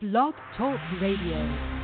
Blog Talk Radio.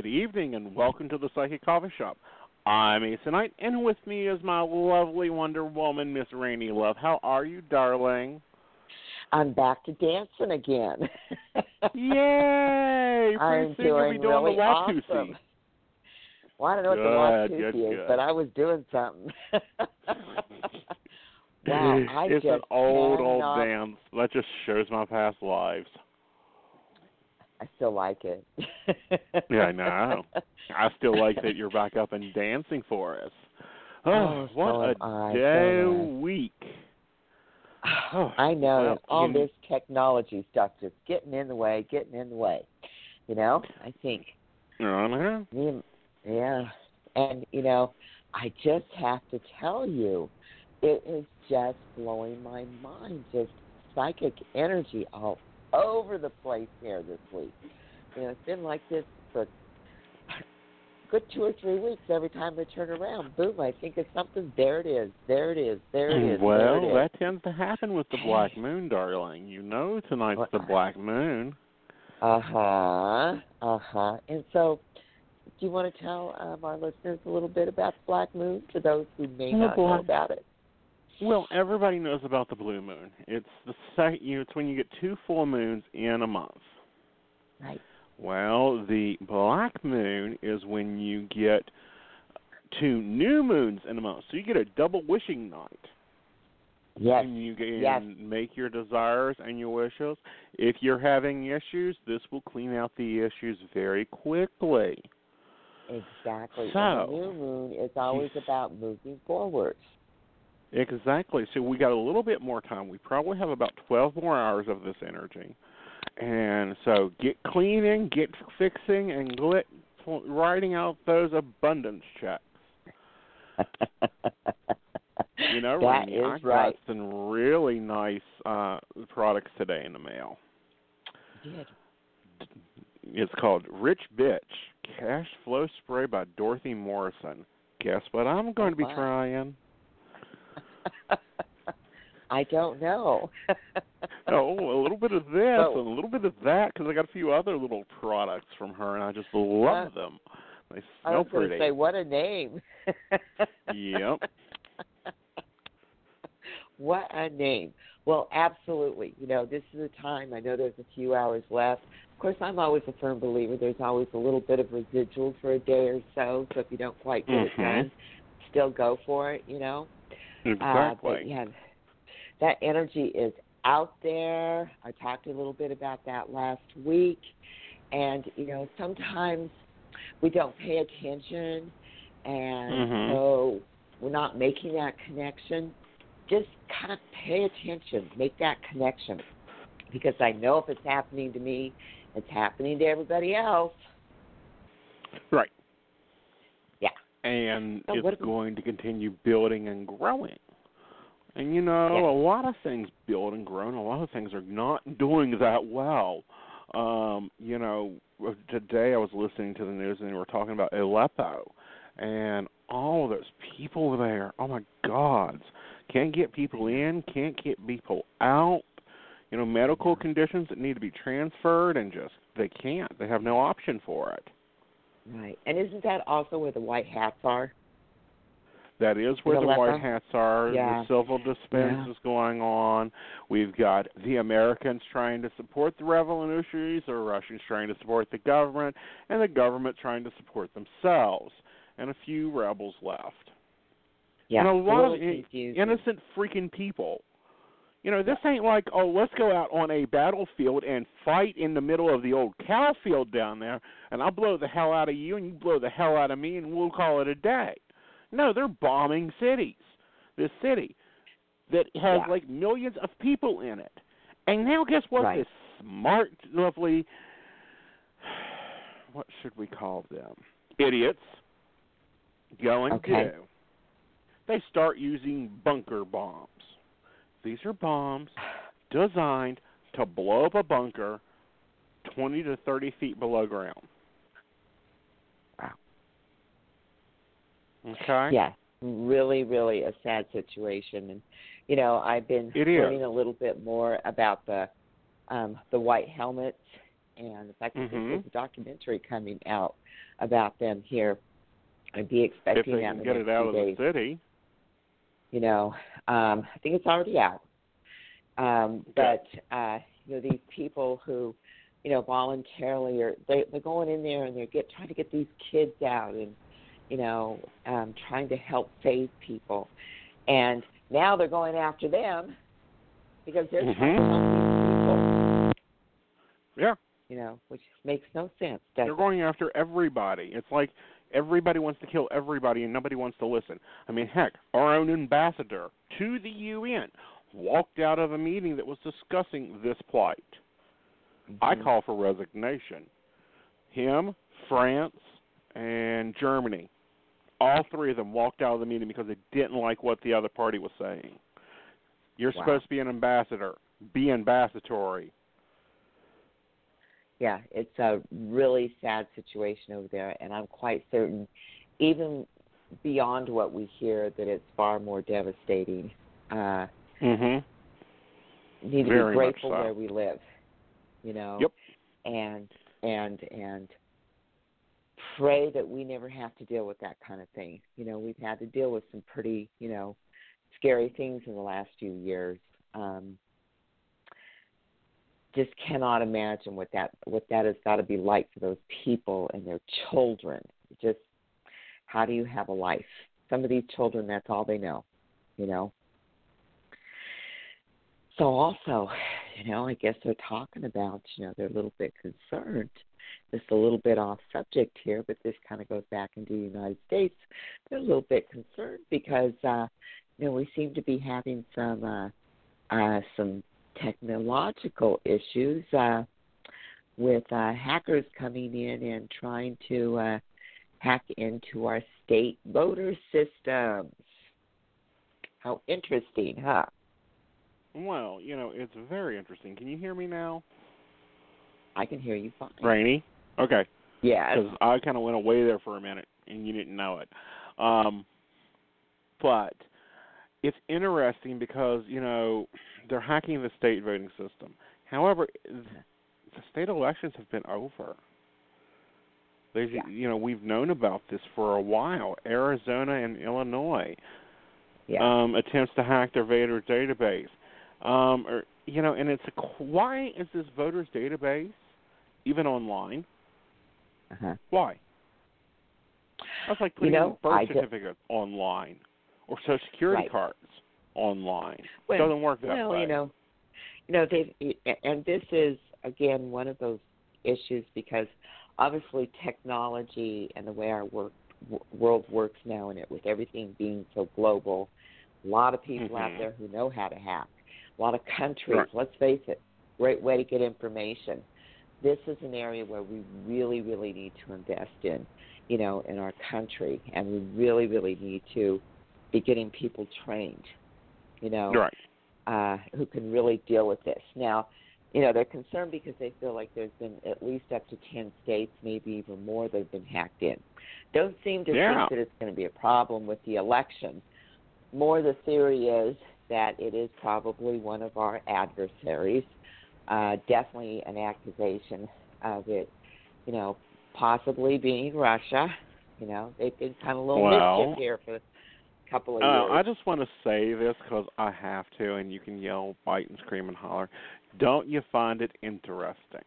Good evening and welcome to the Psychic Coffee Shop. I'm Aeson Knight, and with me is my lovely Wonder Woman, Miss Rainy Love. How are you, darling? I'm back to dancing again. Yay! Pretty I'm soon you'll doing be doing really the Watusi. awesome. Well, I don't know Good, what the good, is, good. but I was doing something. wow, I it's just an old, cannot- old dance that just shows my past lives. I still like it. Yeah, I know. I still like that you're back up and dancing for us. Oh, Oh, what so a I, so day week. Oh, I know well, all you- this technology stuff just getting in the way, getting in the way. You know, I think Uh-huh. yeah, and you know, I just have to tell you, it is just blowing my mind. Just psychic energy all over the place here this week. You know, it's been like this for a good two or three weeks. Every time I turn around, boom! I think it's something. There it is. There it is. There it is. Well, it is. that tends to happen with the black moon, darling. You know tonight's What- the black moon. Uh huh. Uh huh. And so, do you want to tell um, our listeners a little bit about the Black Moon for those who may Well, not know about it? Well, everybody knows about the blue moon. It's the sec- you it's when you get two full moons in a month. Right. Well, the black moon is when you get two new moons in a month. So you get a double wishing night. Yes. And you can Yes. make your desires and your wishes. If you're having issues, this will clean out the issues very quickly. Exactly. So- and the new moon is always about moving forward. Exactly. So we got a little bit more time. We probably have about 12 more hours of this energy. And so get cleaning, get fixing, and get writing out those abundance checks. You know, That Rainey, is I right. got some really nice uh products today in the mail. Did. It's called Rich Bitch Cash Flow Spray by Dorothy Morrison. Guess what I'm going to be wow. trying? I don't know. Oh, a little bit of this So- and a little bit of that because I got a few other little products from her and I just love Uh, them. They I smell was going pretty. to say, what a name. Yep. what a name. Well, absolutely. You know, this is a time. I know there's a few hours left. Of course, I'm always a firm believer. There's always a little bit of residual for a day or so. So if you don't quite get it Mhm. done, still go for it. You know. Uh, Exactly. yeah, that energy is out there. I talked a little bit about that last week, and you know sometimes we don't pay attention, and Mhm. so we're not making that connection. Just kind of pay attention, make that connection, because I know if it's happening to me, it's happening to everybody else. Right. And So it's going to continue building and growing. And you know, Yeah. a lot of things build and grow, and a lot of things are not doing that well. Um, you know, today I was listening to the news and they were talking about Aleppo and all of those people there. Oh my gods. Can't get people in, can't get people out. You know, medical conditions that need to be transferred and just they can't. They have no option for it. Right. And isn't that also where the white hats are? That is where the Aleppo? white hats are. Yeah. The civil dispense Yeah. is going on. We've got the Americans trying to support the revolutionaries, the Russians trying to support the government, and the government trying to support themselves, and a few rebels left. Yeah, and a lot of confusing. innocent freaking people. You know, this ain't like, oh, let's go out on a battlefield and fight in the middle of the old cow field down there, and I'll blow the hell out of you, and you blow the hell out of me, and we'll call it a day. No, they're bombing cities. This city that has Yeah. like millions of people in it. And now, guess what? Right. This smart, lovely, what should we call them? Idiots going Okay. to do. They start using bunker bombs. These are bombs designed to blow up a bunker 20 to 30 feet below ground. Wow. Okay? Yeah, really, really a sad situation. And you know, I've been learning a little bit more about the um, the white helmets and the fact that Mhm. there's a documentary coming out about them here. I'd be expecting If they that can get it out of days. the city. You know, um, I think it's already out. Um, but uh, you know, these people who, you know, voluntarily are they they're going in there and they're get trying to get these kids out and you know, um, trying to help save people. And now they're going after them because they're trying to help these Yeah. You know, which makes no sense. They're it? going after everybody. It's like everybody wants to kill everybody and nobody wants to listen. I mean, heck, our own ambassador to the UN walked out of a meeting that was discussing this plight. I Mhm. call for resignation. Him, France, and Germany. All three of them walked out of the meeting because they didn't like what the other party was saying. You're Wow. supposed to be an ambassador. Be ambassadatory. Yeah, it's a really sad situation over there, and I'm quite certain, even beyond what we hear, that it's far more devastating. Uh, Mhm. we need to Very be grateful so. where we live, you know. Yep. And and and pray that we never have to deal with that kind of thing. You know, we've had to deal with some pretty, you know, scary things in the last few years. Um, just cannot imagine what that what that has got to be like for those people and their children. Just how do you have a life? Some of these children, that's all they know, you know. So also, you know, I guess they're talking about, you know, they're a little bit concerned. This is a little bit off subject here, but this kind of goes back into the United States. They're a little bit concerned because, uh, you know, we seem to be having some uh, uh, some technological issues uh, with uh, hackers coming in and trying to uh, hack into our state voter systems. How interesting, huh? Well, you know, it's very interesting. Can you hear me now? I can hear you fine. Rainy? Okay. Yes. because I kind of went away there for a minute and you didn't know it. Um, but it's interesting because you know they're hacking the state voting system. However, the state elections have been over. They've, Yeah. you know, we've known about this for a while. Arizona and Illinois Yeah. um, attempts to hack their voter database. Um, or you know, and it's a, why is this voters database even online? uh-huh. Why? That's like putting know, birth certificates online or social security Right. cards online. Well, Doesn't work that well, way. you know, you know, they and this is again one of those issues because obviously technology and the way our work world works now, and it with everything being so global, a lot of people out Mhm. there who know how to hack. A lot of countries. Right. Let's face it, great way to get information. This is an area where we really, really need to invest in, you know, in our country, and we really, really need to be getting people trained, you know, Right. uh, who can really deal with this. Now, you know, they're concerned because they feel like there's been at least up to 10 states, maybe even more, that have been hacked in. Don't seem to Yeah. think that it's going to be a problem with the election. More the theory is that it is probably one of our adversaries. Uh, definitely an accusation of it, you know, possibly being Russia. You know, they've been kind of a little Well- mischief here for couple of Uh, years. I just want to say this because I have to, and you can yell, bite, and scream and holler. Don't you find it interesting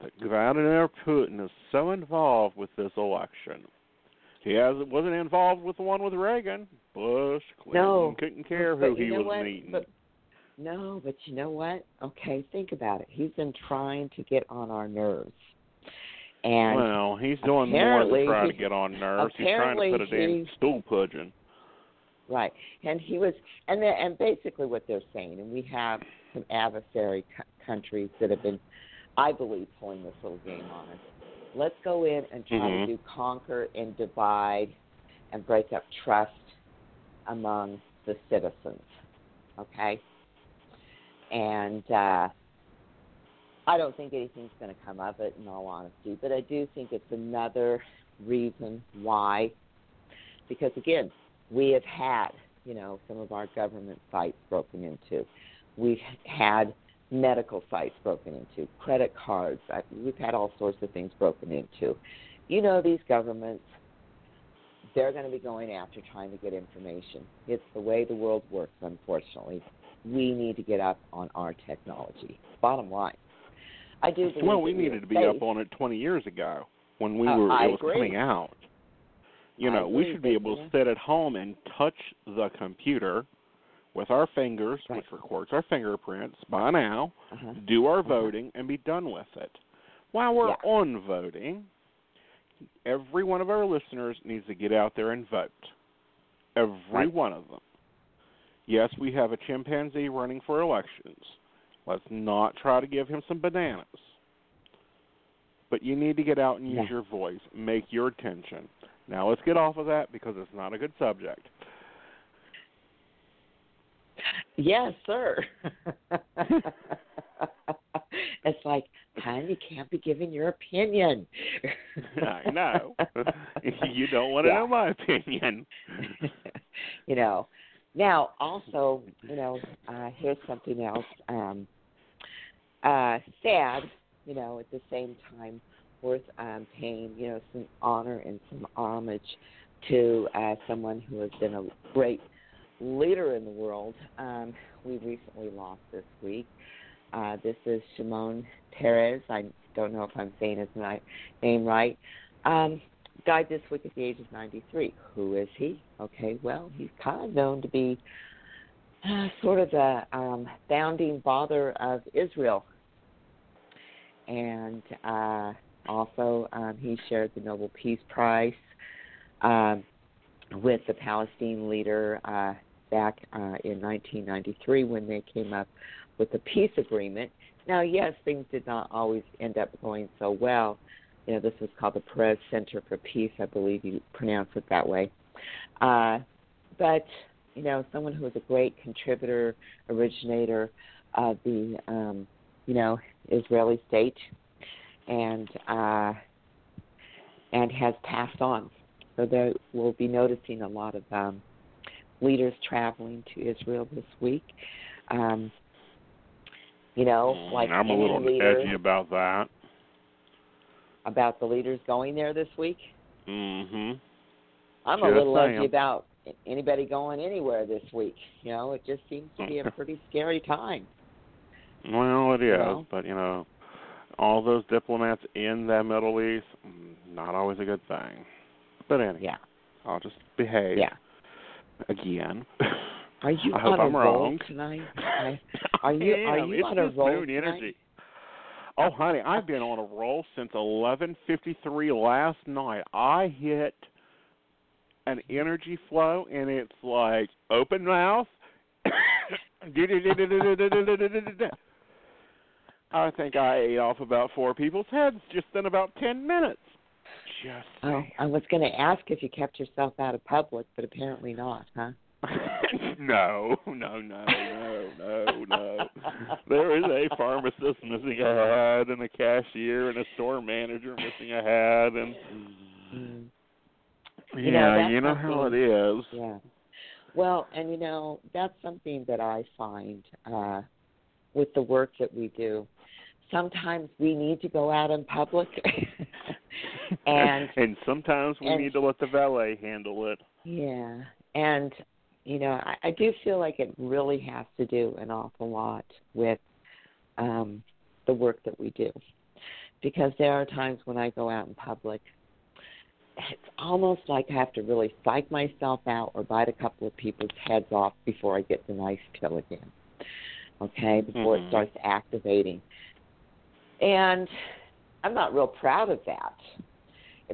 that Vladimir Putin is so involved with this election? He has wasn't involved with the one with Reagan, Bush, Clinton. No, couldn't care who he was what? meeting. But, no, but you know what? Okay, think about it. He's been trying to get on our nerves. And well, he's doing more than trying to get on nerves. He's trying to put a damn stool pigeon. Right, and he was, and then, and basically what they're saying, and we have some adversary co- countries that have been, I believe, pulling this little game on us. Let's go in and try Mhm. to do conquer and divide, and break up trust among the citizens. Okay, and uh, I don't think anything's going to come of it, in all honesty. But I do think it's another reason why, because again, we have had, you know, some of our government sites broken into. We've had medical sites broken into, credit cards. I, we've had all sorts of things broken into. You know, these governments, they're going to be going after trying to get information. It's the way the world works, unfortunately. We need to get up on our technology. Bottom line. I do Well, we needed to be safe. up on it 20 years ago when we Uh, were I it was agree. coming out. You know, we should be able to sit at home and touch the computer with our fingers, Right. which records our fingerprints by now, Uh-huh. do our Uh-huh. voting and be done with it. While we're Yeah. on voting, every one of our listeners needs to get out there and vote. Every Right. one of them. Yes, we have a chimpanzee running for elections. Let's not try to give him some bananas. But you need to get out and use Yeah. your voice, make your attention. Now let's get off of that because it's not a good subject. Yes, sir. it's like, hon, you can't be giving your opinion. I know. you don't want to Yeah. know my opinion. you know. Now, also, you know, uh, here's something else. Um, uh, sad, you know, at the same time, worth um, paying, you know, some honor and some homage to uh, someone who has been a great leader in the world. Um, we recently lost this week. Uh, this is Shimon Peres. I don't know if I'm saying his name right. Um, died this week at the age of 93. Who is he? Okay, well, he's kind of known to be uh, sort of the um, founding father of Israel. And uh, also, um, he shared the Nobel Peace Prize um, with the Palestinian leader uh, back uh, in 1993 when they came up with the peace agreement. Now, yes, things did not always end up going so well. You know, this was called the Peres Center for Peace, I believe you pronounce it that way. Uh, but, you know, someone who was a great contributor, originator of the, um, you know, Israeli state and uh, and has passed on. So there we'll be noticing a lot of um, leaders traveling to Israel this week. Um, you know, like Mm, I'm a little edgy about that. about the leaders going there this week. Mm-hmm. I'm a little saying. edgy about anybody going anywhere this week. You know, it just seems to be a pretty scary time. Well, it is, know? but you know, all those diplomats in the Middle East, mm, not always a good thing. But anyway, Yeah, I'll just behave yeah. again. Are you I hope on a I'm roll wrong. tonight? I- Are you- are you on a roll tonight? energy. Oh, honey, I've been on a roll since 11:53 last night. I hit an energy flow, and it's like open mouth. I think I ate off about four people's heads just in about ten minutes. Just Oh. I was going to ask if you kept yourself out of public, but apparently not, huh? no, no, no, no, no, no. There is a pharmacist missing a head, and a cashier, and a store manager missing a head, and Mm, yeah, You know, you know how it is. yeah. Well, and you know, that's something that I find uh with the work that we do. Sometimes we need to go out in public and and sometimes we and- need to let the valet handle it. Yeah, and you know, I, I do feel like it really has to do an awful lot with um, the work that we do, because there are times when I go out in public. It's almost like I have to really psych myself out or bite a couple of people's heads off before I get the nice pill again. Okay, before Mhm. it starts activating. And I'm not real proud of that,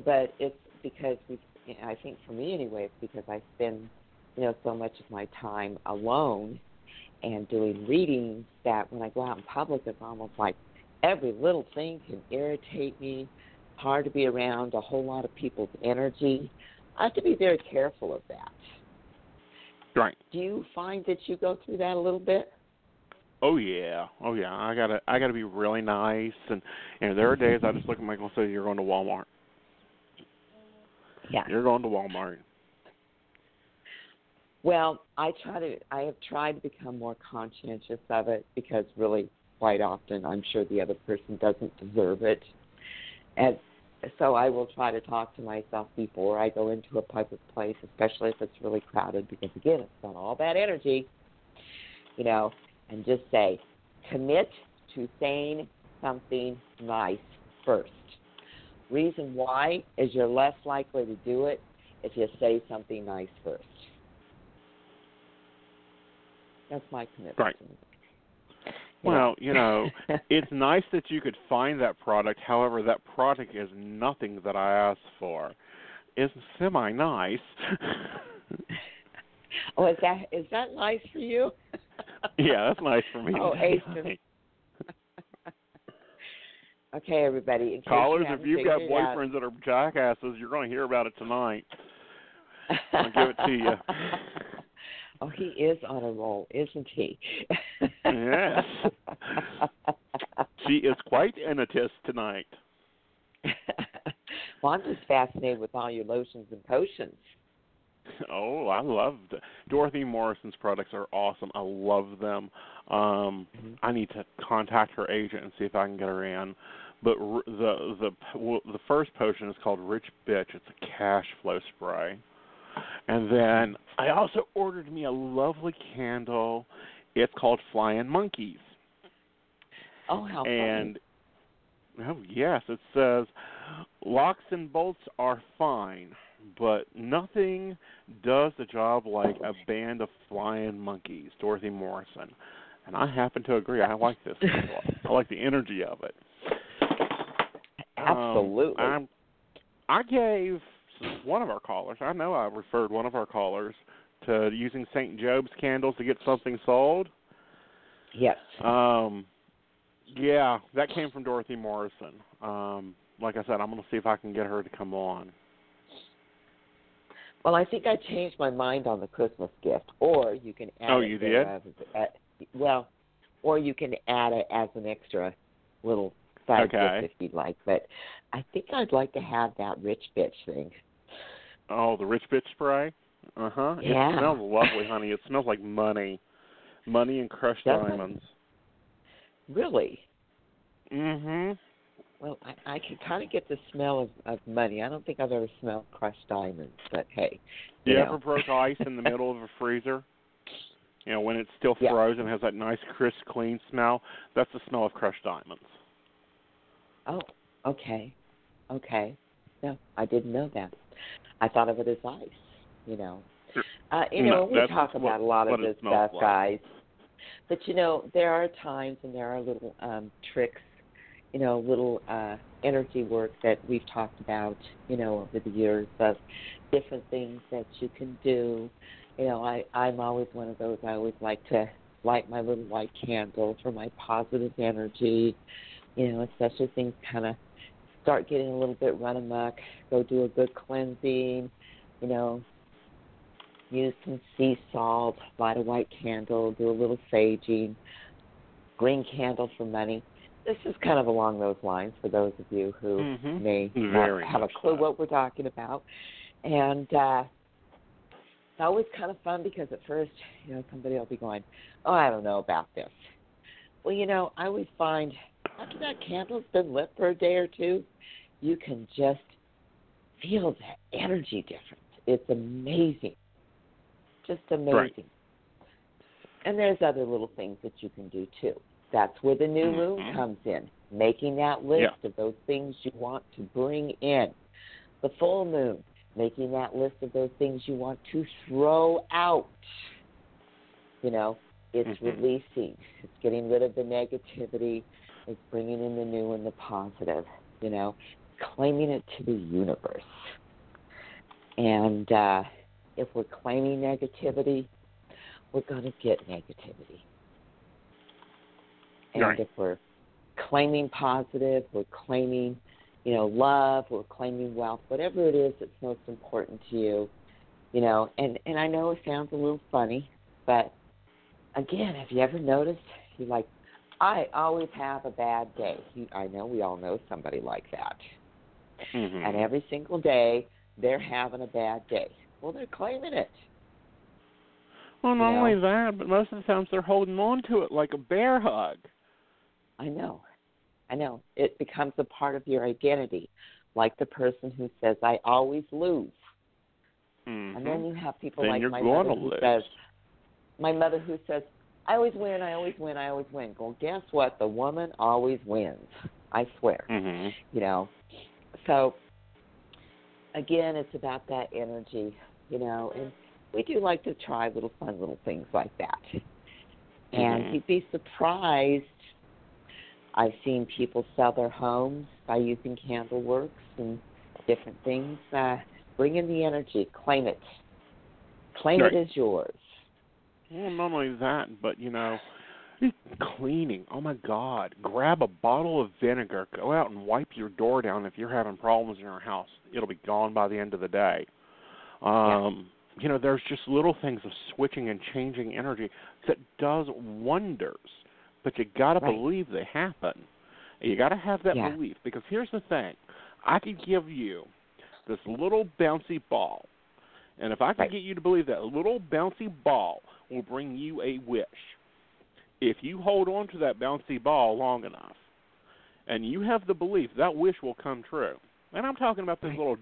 but it's because we. You know, I think for me anyway, it's because I spend, you know, so much of my time alone and doing readings that when I go out in public, it's almost like every little thing can irritate me. Hard to be around a whole lot of people's energy. I have to be very careful of that. Right. Do you find that you go through that a little bit? Oh yeah, oh yeah. I gotta, I gotta be really nice, and and there are mm-hmm. days I just look at Michael and say, "You're going to Walmart. Yeah. You're going to Walmart." Well, I try to. I have tried to become more conscientious of it because really, quite often, I'm sure the other person doesn't deserve it, and so I will try to talk to myself before I go into a public place, especially if it's really crowded, because again, it's not all bad energy, you know, and just say, commit to saying something nice first. Reason why is you're less likely to do it if you say something nice first. That's my commitment. Right. Well, you know, know. it's nice that you could find that product. However, that product is nothing that I asked for. It's semi nice. oh, is that is that nice for you? yeah, that's nice for me. Oh, Ace, okay, everybody. Callers, you if you've got haven't figured it out- boyfriends that are jackasses, you're going to hear about it tonight. I'll give it to you. oh, he is on a roll, isn't he? Yes. She is quite enotist tonight. well, I'm just fascinated with all your lotions and potions. Oh, I love the, Dorothy Morrison's products are awesome. I love them. Um, Mhm. I need to contact her agent and see if I can get her in. But r- the the well, the first potion is called Rich Bitch. It's a cash flow spray. And then I also ordered me a lovely candle. It's called Flying Monkeys. Oh, how and oh yes, it says locks and bolts are fine, but nothing does the job like a band of flying monkeys. Dorothy Morrison, and I happen to agree. I like this. I like the energy of it. Absolutely. Um, I'm, I gave one of our callers. I know I referred one of our callers to using St. Job's candles to get something sold. yes. Um, yeah, that came from Dorothy Morrison. Um, like I said, I'm going to see if I can get her to come on. Well, I think I changed my mind on the Christmas gift, or you can add Oh, you did? As, uh, well, or you can add it as an extra little side Okay. gift if you'd like. But I think I'd like to have that rich bitch thing. Oh, the Rich Bitch spray. Uh huh. Yeah. It smells lovely, honey. It smells like money, money and crushed it? diamonds. Really? Mm Mhm. Well, I, I can kind of get the smell of, of money. I don't think I've ever smelled crushed diamonds, but hey. You You ever broke ice in the middle of a freezer? You know, when it's still Yeah. frozen, has that nice, crisp, clean smell. That's the smell of crushed diamonds. Oh, okay. Okay. No, I didn't know that. I thought of it as ice, you know. Uh, you No, know, we talk what- about a lot of this stuff, like. guys. But you know, there are times and there are little um tricks, you know, little uh energy work that we've talked about, you know, over the years of different things that you can do. You know, I I'm always one of those I always like to light my little white candle for my positive energy. You know, especially things kind of start getting a little bit run amok. Go do a good cleansing. You know, use some sea salt, light a white candle, do a little saging, green candle for money. This is kind of along those lines for those of you who Mhm. may Very not have a clue so. what we're talking about. And uh it's always kind of fun because at first, you know, somebody will be going, Oh, I don't know about this. Well, you know, I always find after that candle's been lit for a day or two, you can just feel that energy difference. It's amazing. Just amazing. And there's other little things that you can do too. That's where the new moon Mhm. comes in, making that list Yeah. of those things you want to bring in. The full moon, making that list of those things you want to throw out. You know, it's Mhm. releasing, it's getting rid of the negativity, it's bringing in the new and the positive, you know, claiming it to the universe. And uh, if we're claiming negativity, we're going to get negativity. And Right. if we're claiming positive, we're claiming, you know, love, we're claiming wealth, whatever it is that's most important to you, you know. And and I know it sounds a little funny, but again, have you ever noticed? You like, I always have a bad day. You, I know we all know somebody like that, Mhm. and every single day they're having a bad day. Well, they're claiming it. Well, not you only that, but most of the times they're holding on to it like a bear hug. I know. I know. It becomes a part of your identity, like the person who says, I always lose. Mhm. And then you have people Then like my mother who lose. says, my mother who says, I always win, I always win, I always win. Well, guess what? The woman always wins. I swear. Mhm. You know. So again, it's about that energy, you know, and we do like to try little fun little things like that. And Mhm. you'd be surprised. I've seen people sell their homes by using candle works and different things. Uh, bring in the energy, claim it. Claim Right. it as yours. Well, not only that, but you know, cleaning. Oh my God! Grab a bottle of vinegar. Go out and wipe your door down if you're having problems in your house. It'll be gone by the end of the day. Um, You know, there's just little things of switching and changing energy that does wonders. But you got to Right. believe they happen. You got to have that Yeah. belief because here's the thing: I could give you this little bouncy ball, and if I could Right. get you to believe that little bouncy ball will bring you a wish, if you hold on to that bouncy ball long enough, and you have the belief that wish will come true. And I'm talking about this Right. little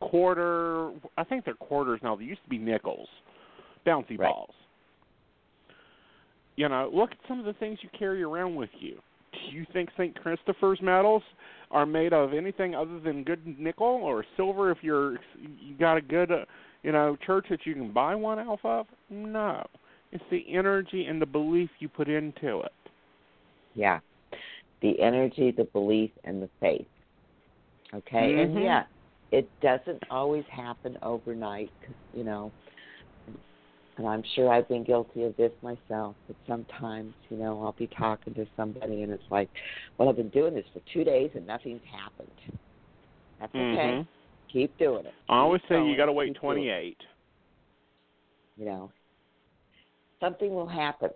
quarter. I think they're quarters now. They used to be nickels, bouncy balls. You know, look at some of the things you carry around with you. Do you think St. Christopher's medals are made of anything other than good nickel or silver? If you're you got a good, uh, you know, church that you can buy one off of? No, it's the energy and the belief you put into it. Yeah. The energy, the belief, and the faith. Okay? And Mhm. yeah, it doesn't always happen overnight, you know, and I'm sure I've been guilty of this myself, but sometimes, you know, I'll be talking to somebody and it's like, well, I've been doing this for two days and nothing's happened. That's okay. Mhm. Keep doing it. I always Keep say you got to wait Keep 28. you know something will happen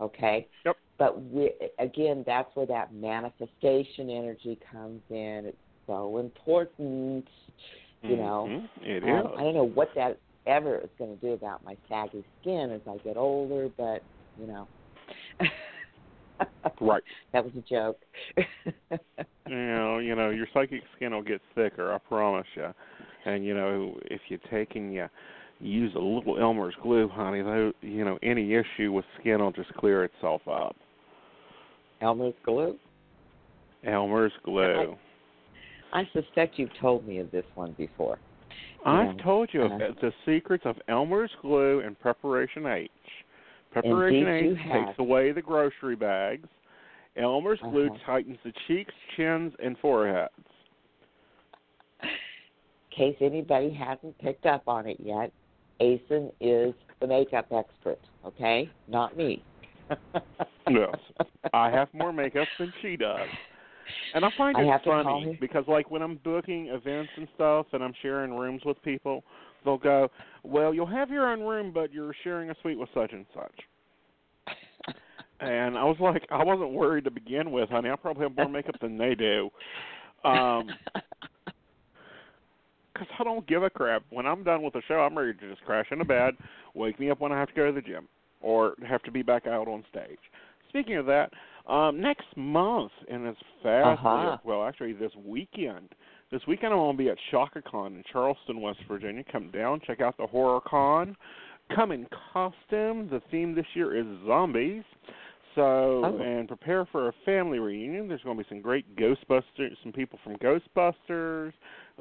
okay Yep. but we again that's where that manifestation energy comes in it's so important you know Mhm. It um, is. i don't know what that ever is going to do about my saggy skin as i get older but you know Right. that was a joke you know, you know, your psychic skin will get thicker. I promise you. And you know, if you take and you use a little Elmer's glue, honey, though, you know, any issue with skin will just clear itself up. elmer's glue Elmer's glue. i suspect you've told me of this one before I've Yeah. told you Uh, the secrets of Elmer's glue and Preparation H. Preparation H takes away the grocery bags. Elmer's glue Uh-huh. tightens the cheeks, chins, and foreheads. in case anybody hasn't picked up on it yet, Aeson is the makeup expert, okay? Not me. Yes. I have more makeup than she does. And I find it funny because like when I'm booking events and stuff and I'm sharing rooms with people, they'll go, Well, you'll have your own room but you're sharing a suite with such and such. And I was like, I wasn't worried to begin with, honey. I probably have more makeup than they do. Um 'cause I don't give a crap. When I'm done with the show, I'm ready to just crash into bed, wake me up when I have to go to the gym or have to be back out on stage. Speaking of that, um, next month, and it's fast. Uh-huh. Well, actually, this weekend. This weekend, I'm going to be at ShockaCon in Charleston, West Virginia. Come down, check out the Horror Con. come in costume. The theme this year is zombies. So, Oh. and prepare for a family reunion. There's going to be some great Ghostbusters, some people from Ghostbusters.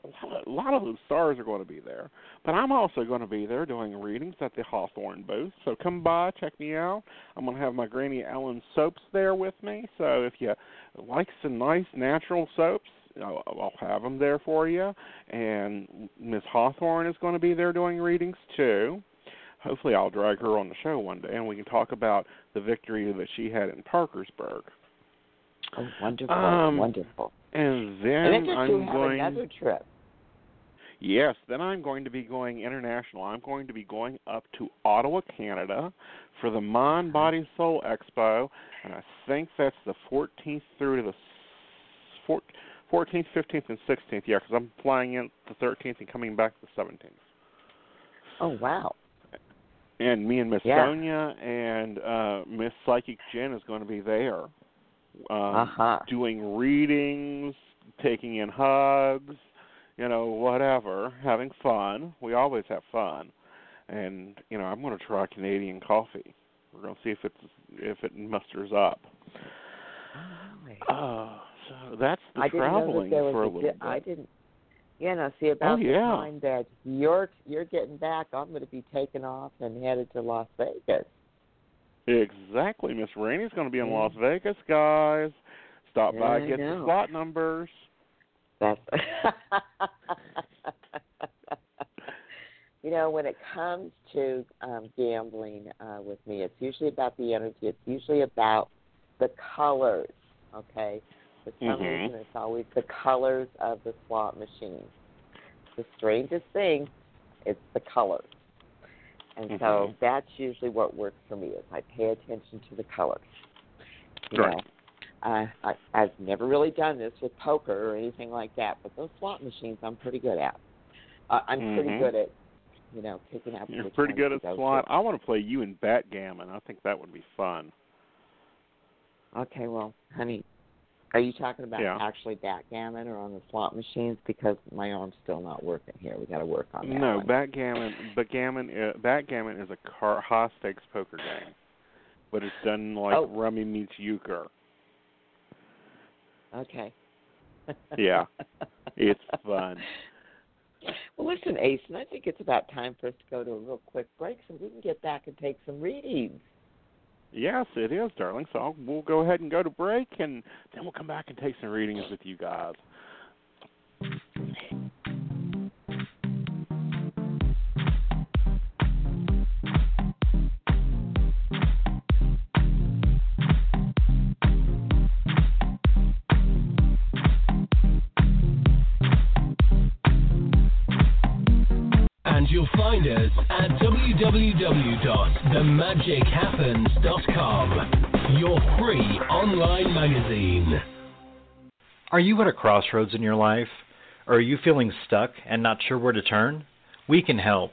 A lot, of, a lot of those stars are going to be there. But I'm also going to be there doing readings at the Hawthorne booth. So come by, check me out. I'm going to have my Granny Ellen soaps there with me. So if you like some nice natural soaps, I'll, I'll have them there for you. And Miss Hawthorne is going to be there doing readings too. Hopefully, I'll drag her on the show one day, and we can talk about the victory that she had in Parkersburg. Oh, wonderful, Um, wonderful. And then And I'm going. another trip. Yes, then I'm going to be going international. I'm going to be going up to Ottawa, Canada for the Mind Body Soul Expo, and I think that's the 14th through to the 14th, 15th, and 16th. Yeah, because I'm flying in the 13th and coming back the 17th. Oh wow. And me and Miss Yeah. Sonia and uh Miss Psychic Jen is going to be there. Um, Uh huh. doing readings, taking in hugs, you know, whatever, having fun. We always have fun. And, you know, I'm going to try Canadian coffee. We're going to see if it's if it musters up. Uh, so that's the I that traveling for a a little di- bit. I didn't. Yeah, no. See about Oh, yeah. the time that you're you're getting back, I'm going to be taking off and headed to Las Vegas. Exactly. Miss Rainey's going to be in Yeah. Las Vegas, guys. Stop Yeah, by, I get the slot numbers. That's. you know, when it comes to um, gambling uh, with me, it's usually about the energy. It's usually about the colors. Okay. For some Mhm. reason, it's always the colors of the slot machine. The strangest thing, it's the colors. And so Mhm. that's usually what works for me is I pay attention to the colors. You Right. know, uh, I, I've never really done this with poker or anything like that, but those slot machines I'm pretty good at. Uh, I'm pretty Mhm. good at, you know, picking up. You're pretty good at slot. to. I want to play you in backgammon. I think that would be fun. Okay, well, honey, are you talking about Yeah. actually backgammon or on the slot machines? Because my arm's still not working here. We got to work on that. No, one. backgammon. Backgammon. Uh, backgammon is a car, high stakes poker game, but it's done like Oh. rummy meets euchre. Okay. Yeah. It's fun. Well, listen, Ace, I think it's about time for us to go to a real quick break so we can get back and take some readings. Yes, it is, darling. So we'll go ahead and go to break, and then we'll come back and take some readings with you guys. And you'll find us at www.themagichappens.com, your free online magazine. Are you at a crossroads in your life? Or are you feeling stuck and not sure where to turn? We can help.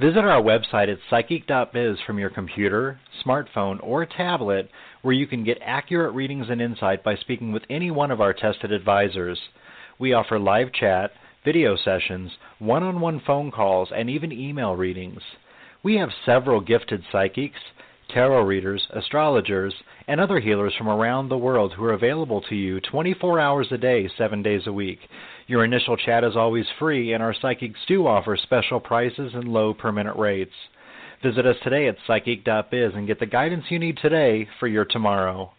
Visit our website at psychic.biz from your computer, smartphone, or tablet where you can get accurate readings and insight by speaking with any one of our tested advisors. We offer live chat, video sessions, one on one phone calls, and even email readings. We have several gifted psychics, tarot readers, astrologers, and other healers from around the world who are available to you 24 hours a day, 7 days a week. Your initial chat is always free, and our psychics do offer special prices and low per minute rates. Visit us today at psychic.biz and get the guidance you need today for your tomorrow.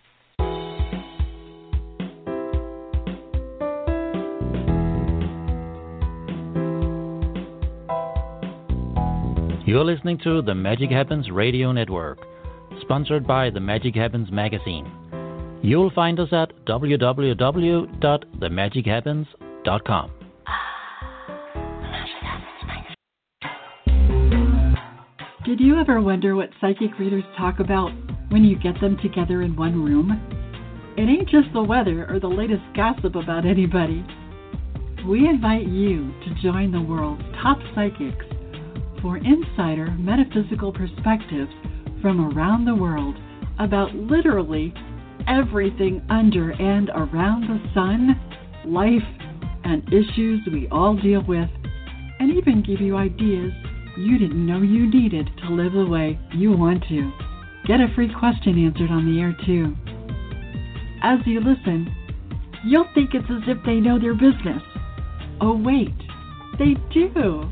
You're listening to the Magic Happens Radio Network, sponsored by the Magic Happens magazine. You'll find us at www.themagichappens.com. Did you ever wonder what psychic readers talk about when you get them together in one room? It ain't just the weather or the latest gossip about anybody. We invite you to join the world's top psychics for insider metaphysical perspectives from around the world about literally everything under and around the sun, life, and issues we all deal with, and even give you ideas you didn't know you needed to live the way you want to. Get a free question answered on the air, too. As you listen, you'll think it's as if they know their business. Oh, wait, they do.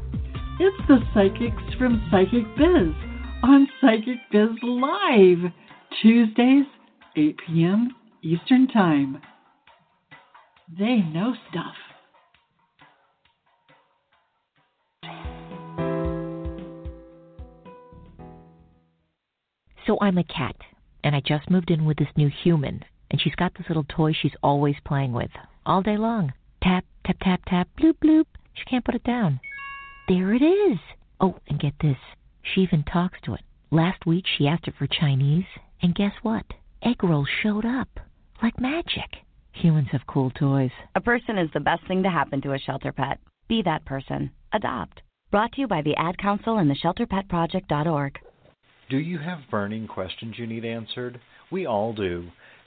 It's the psychics from Psychic Biz on Psychic Biz Live, Tuesdays, 8 p.m. Eastern Time. They know stuff. So I'm a cat, and I just moved in with this new human, and she's got this little toy she's always playing with, all day long. Tap, tap, tap, tap, bloop, bloop. She can't put it down. There it is. Oh, and get this. She even talks to it. Last week she asked it for Chinese, and guess what? Egg rolls showed up. Like magic. Humans have cool toys. A person is the best thing to happen to a shelter pet. Be that person. Adopt. Brought to you by the Ad Council and the ShelterPetProject.org. Do you have burning questions you need answered? We all do.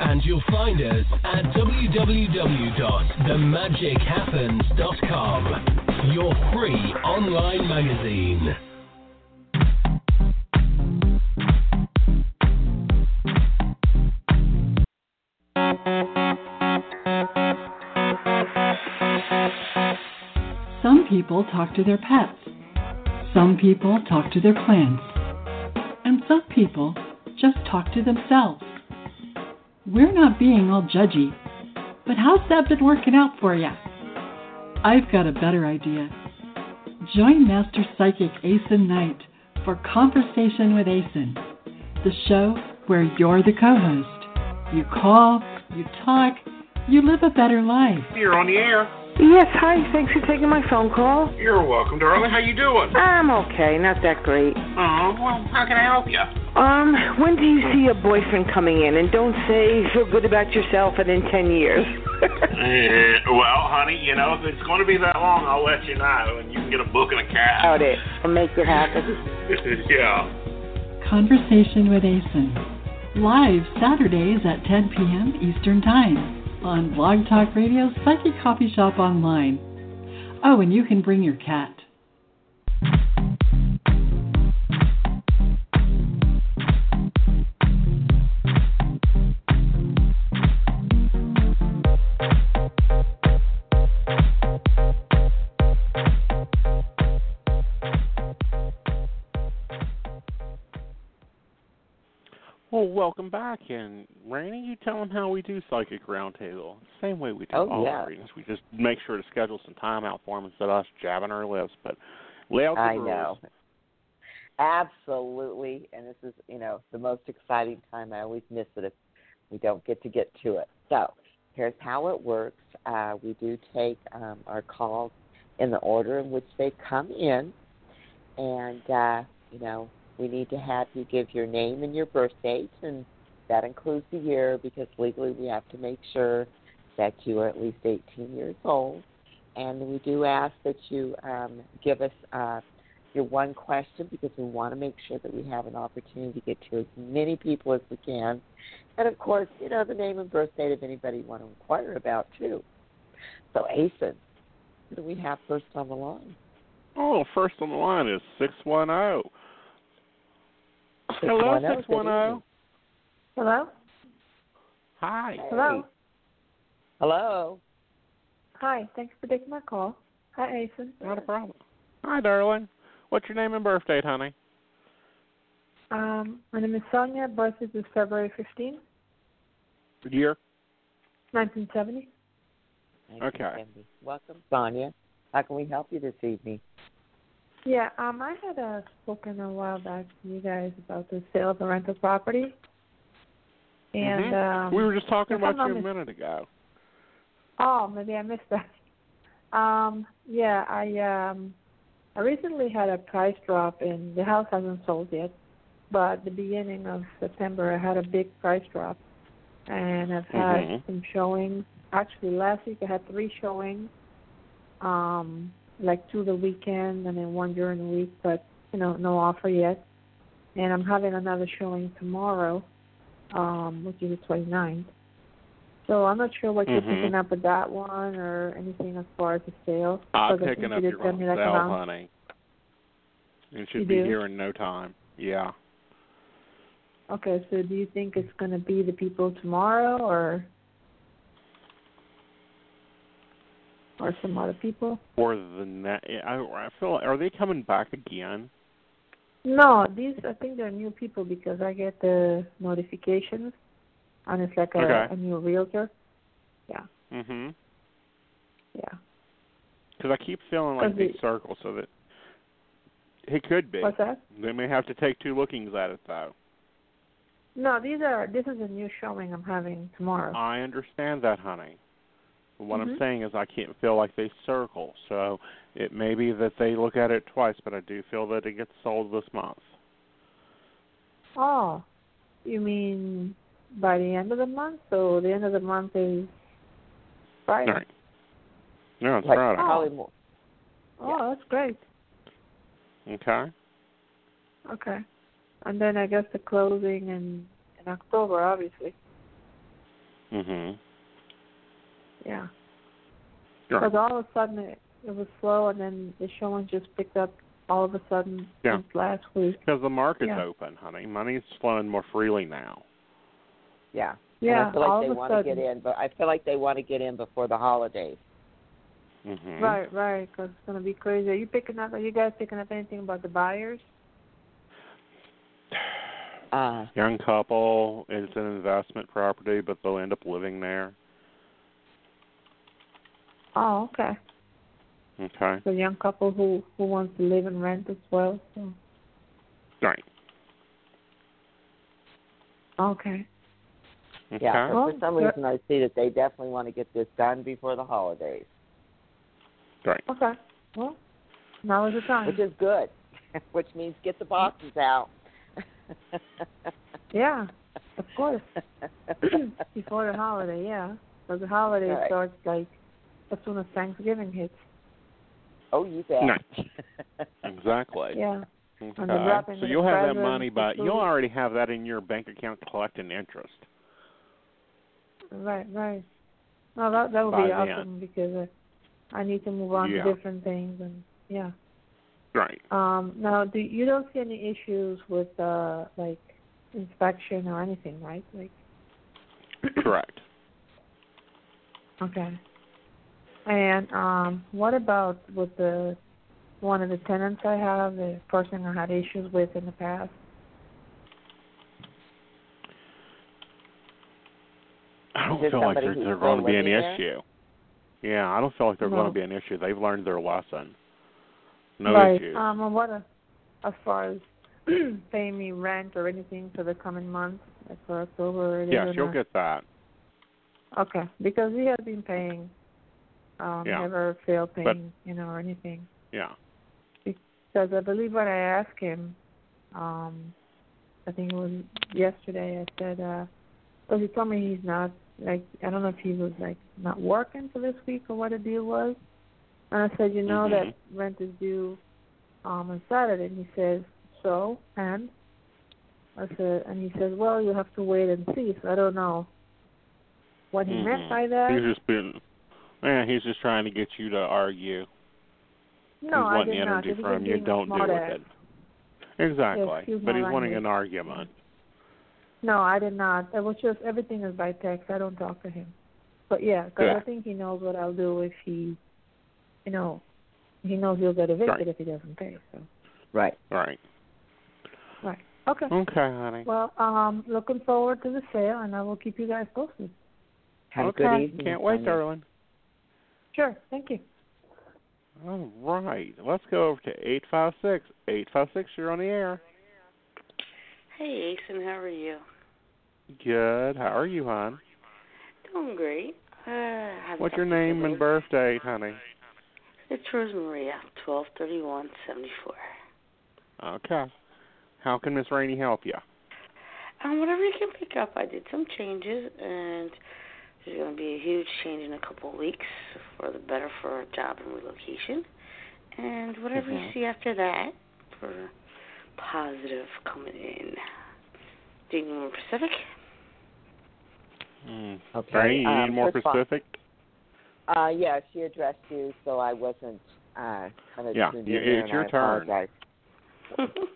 And you'll find us at www.themagichappens.com, your free online magazine. Some people talk to their pets. Some people talk to their plants. And some people just talk to themselves. We're not being all judgy, but how's that been working out for you? I've got a better idea. Join Master Psychic Aeson Knight for Conversation with Aeson, the show where you're the co host. You call, you talk, you live a better life. You're on the air. Yes, hi. Thanks for taking my phone call. You're welcome, darling. How you doing? I'm okay, not that great. Oh, well, how can I help you? Um, when do you see your boyfriend coming in? And don't say feel good about yourself and in ten years. uh, well, honey, you know, if it's going to be that long, I'll let you know, and you can get a book and a cab. Out it. I'll make it happen. yeah. Conversation with Aeson. Live Saturdays at 10 p.m. Eastern Time on Blog Talk Radio's Psychic Coffee Shop Online. Oh, and you can bring your cat. Welcome back, and Rainey, you tell them how we do Psychic Roundtable. Same way we do Oh, all yeah. our readings. We just make sure to schedule some time out for them instead of us jabbing our lips. But lay out the I rules. know. Absolutely. And this is, you know, the most exciting time. I always miss it if we don't get to get to it. So here's how it works. Uh, we do take um, our calls in the order in which they come in. And, uh, you know, we need to have you give your name and your birth date, and that includes the year because legally we have to make sure that you are at least 18 years old. And we do ask that you um, give us uh, your one question because we want to make sure that we have an opportunity to get to as many people as we can. And of course, you know, the name and birth date of anybody you want to inquire about, too. So, who do we have first on the line? Oh, first on the line is six one zero. Hello, 610, six one zero. Hello? Hi. Hello? Hello. Hi, thanks for taking my call. Hi, Aeson. Not a problem. Hi, darling. What's your name and birth date, honey? Um, my name is Sonia. Birth is February 15, Year? 1970. Okay. Welcome, Sonia. How can we help you this evening? Yeah, um, I had uh, spoken a while back to you guys about the sale of the rental property. And Mhm. um, we were just talking about you a mis- minute ago. Oh, maybe I missed that. Um, yeah, I um I recently had a price drop, and the house hasn't sold yet. But at the beginning of September, I had a big price drop, and I've had Mhm. some showings. Actually, last week I had three showings, um, like two the weekend and then one during the week, but you know, no offer yet. And I'm having another showing tomorrow, um, which is the 29th. So I'm not sure what you're Mhm. picking up with that one or anything as far as the sale. I'm picking up you your did tell me own sale, around- honey. It should You be do? here in no time. Yeah. Okay, so do you think it's going to be the people tomorrow or or some other people? Or the net. I, I feel. Are they coming back again? No, these I think they're new people because I get the notifications and it's like a, Okay. a new realtor. Yeah, Mhm. yeah. Because I keep feeling like the- circles, so that it could be. What's that? They may have to take two lookings at it, though. No, these are this is a new showing I'm having tomorrow. I understand that, honey. But what I'm Mhm. saying is I can't feel like they circle. So it may be that they look at it twice, but I do feel that it gets sold this month. Oh, you mean by the end of the month? So the end of the month is Friday. Right. No, it's Like Friday. probably more. Oh, that's great. Okay. Okay. And then I guess the closing in in October, obviously. Mhm. Yeah. Right. Because all of a sudden it, it was slow, and then the showing just picked up all of a sudden Yeah. since last week. Because the market's Yeah. open, honey. Money's flowing more freely now. Yeah. Yeah, And I feel like all they of a want to get in, but I feel like they want to get in before the holidays. Mhm. Right, right. Because it's gonna be crazy. Are you picking up? Are you guys picking up anything about the buyers? Uh, Young couple. It's an investment property, but they'll end up living there. Oh, okay. Okay. So young couple who who wants to live and rent as well. So Right. okay. Okay. yeah. 'cause Well, for some reason, I see that they definitely want to get this done before the holidays, Right. Okay. Well, now is the time. which is good. which means get the boxes out. Yeah, of course. Before the holiday, yeah. Because the holiday Right. starts like as soon as Thanksgiving hits. oh, you bet. Right. Exactly. Yeah. Okay. And So you'll have that money, the but food. you'll already have that in your bank account collecting interest. Right, right. No, that that would By be then. awesome because uh, I need to move on Yeah. to different things and yeah. Right. Um now do you don't see any issues with uh like inspection or anything, right? Like Correct. okay. And um what about with the one of the tenants I have, the person I had issues with in the past? I don't feel like somebody there's there's going to be any there? issue. Yeah, I don't feel like there's No. going to be an issue. They've learned their lesson. No right. issues. Um and what uh, as far as paying me rent or anything for the coming month, like for October or Yes, you'll not? get that. Okay, because he has been paying, um, Yeah. never failed But- you know, or anything. Yeah. Because I believe when I asked him, um, I think it was yesterday, I said, uh, because he told me he's not, like, I don't know if he was, like, not working for this week or what the deal was. And I said, you know Mhm. that rent is due um, on Saturday. And he says, so, and? I said, and he says, well, you have to wait and see. So I don't know what he meant Mhm. by that. He's just been. Yeah, he's just trying to get you to argue. No, he's I did not. energy He was from you. being Don't do smart with it. Exactly. Yes, but my he's wanting language. an argument. No, I did not. It was just everything is by text. I don't talk to him. But yeah, because Good. I think he knows what I'll do if he, you know, he knows he'll get evicted Right. if he doesn't pay. So Right. Right. right, okay. Okay, honey. Well, um, looking forward to the sale, and I will keep you guys posted. Have okay. a good evening. Can't wait, Sonia. darling. Sure. Thank you. All right. Let's go over to eight five six. Eight five six. You're on the air. Hey, Aeson, how are you? Good. How are you, hon? Doing great. Uh, What's your name and siblings. birth date, honey? It's Rosemaria, twelve thirty one seventy four. Okay. How can Miss Rainey help you? Um, whatever you can pick up, I did some changes, and there's going to be a huge change in a couple of weeks for the better for a job and relocation. And whatever Mhm. you see after that for positive coming in. Do you need more specific? Mm. Okay, Rainey, you um, need more first of all- specific? Uh, yeah, she addressed you, so I wasn't uh, kind of Yeah, tuned you- in there, it's your I turn. apologize.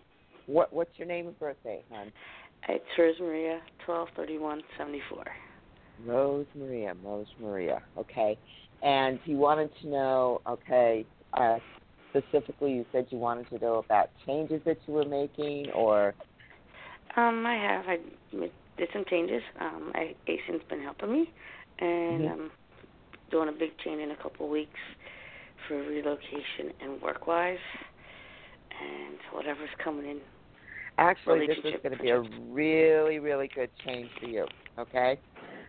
What What's your name and birthday, hon? It's Rosemaria, twelve thirty one seventy four. Rose Maria, Rose Maria. Okay, and you wanted to know, okay, uh, specifically, you said you wanted to know about changes that you were making, or Um, I have. I did some changes. Um, I, Aeson's been helping me, and Mhm. I'm doing a big change in a couple of weeks for relocation and work-wise, and whatever's coming in. actually, this is going to be a really, really good change for you. Okay.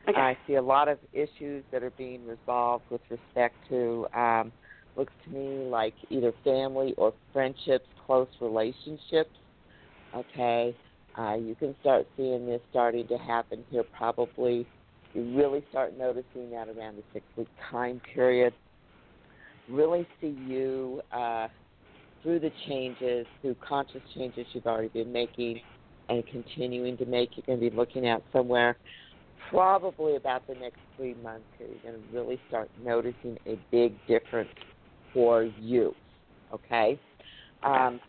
I see a lot of issues that are being resolved with respect to um, looks to me like either family or friendships, close relationships. Okay, uh, you can start seeing this starting to happen here. Probably, you really start noticing that around the six-week time period. Really see you uh, through the changes, through conscious changes you've already been making and continuing to make. You're going to be looking at somewhere probably about the next three months here, you're going to really start noticing a big difference for you. Okay? Um,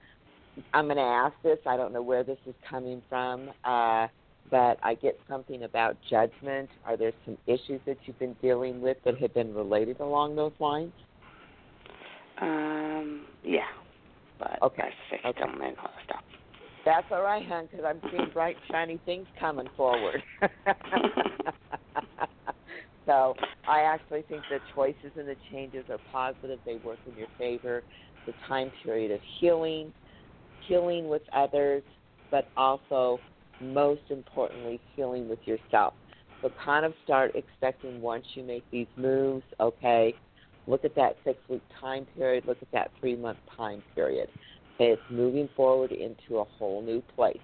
I'm going to ask this. I don't know where this is coming from, uh, but I get something about judgment. Are there some issues that you've been dealing with that have been related along those lines? Um, yeah, but Okay. I fixed Okay. them and all stuff. That's all right, hon, because I'm seeing bright, shiny things coming forward. so I actually think the choices and the changes are positive. They work in your favor. The time period of healing, healing with others, but also, most importantly, healing with yourself. So kind of start expecting once you make these moves, okay, look at that six week time period, look at that three month time period. Okay, it's moving forward into a whole new place.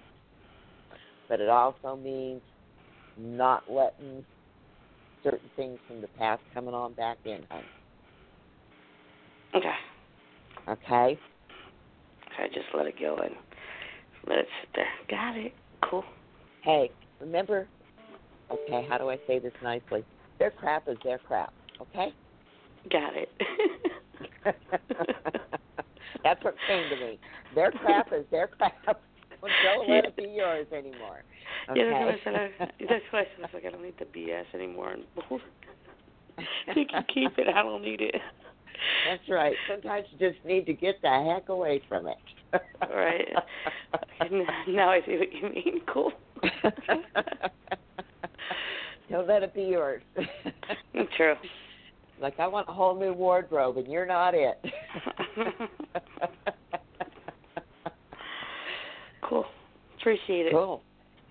But it also means not letting certain things from the past coming on back in. Okay. Okay? So just let it go and let it sit there. Got it. Cool. Hey, remember okay, how do I say this nicely? Their crap is their crap, okay? Got it. That's what came to me. Their crap is their crap. Don't let it be yours anymore. Okay? Yeah, that's what I said. I, that's I said. I like, I don't need the BS anymore. You can keep it. I don't need it. That's right. Sometimes you just need to get the heck away from it. Right. now I see what you mean. Cool. Don't let it be yours. True. Like I want a whole new wardrobe, and you're not it. cool. Appreciate it. Cool.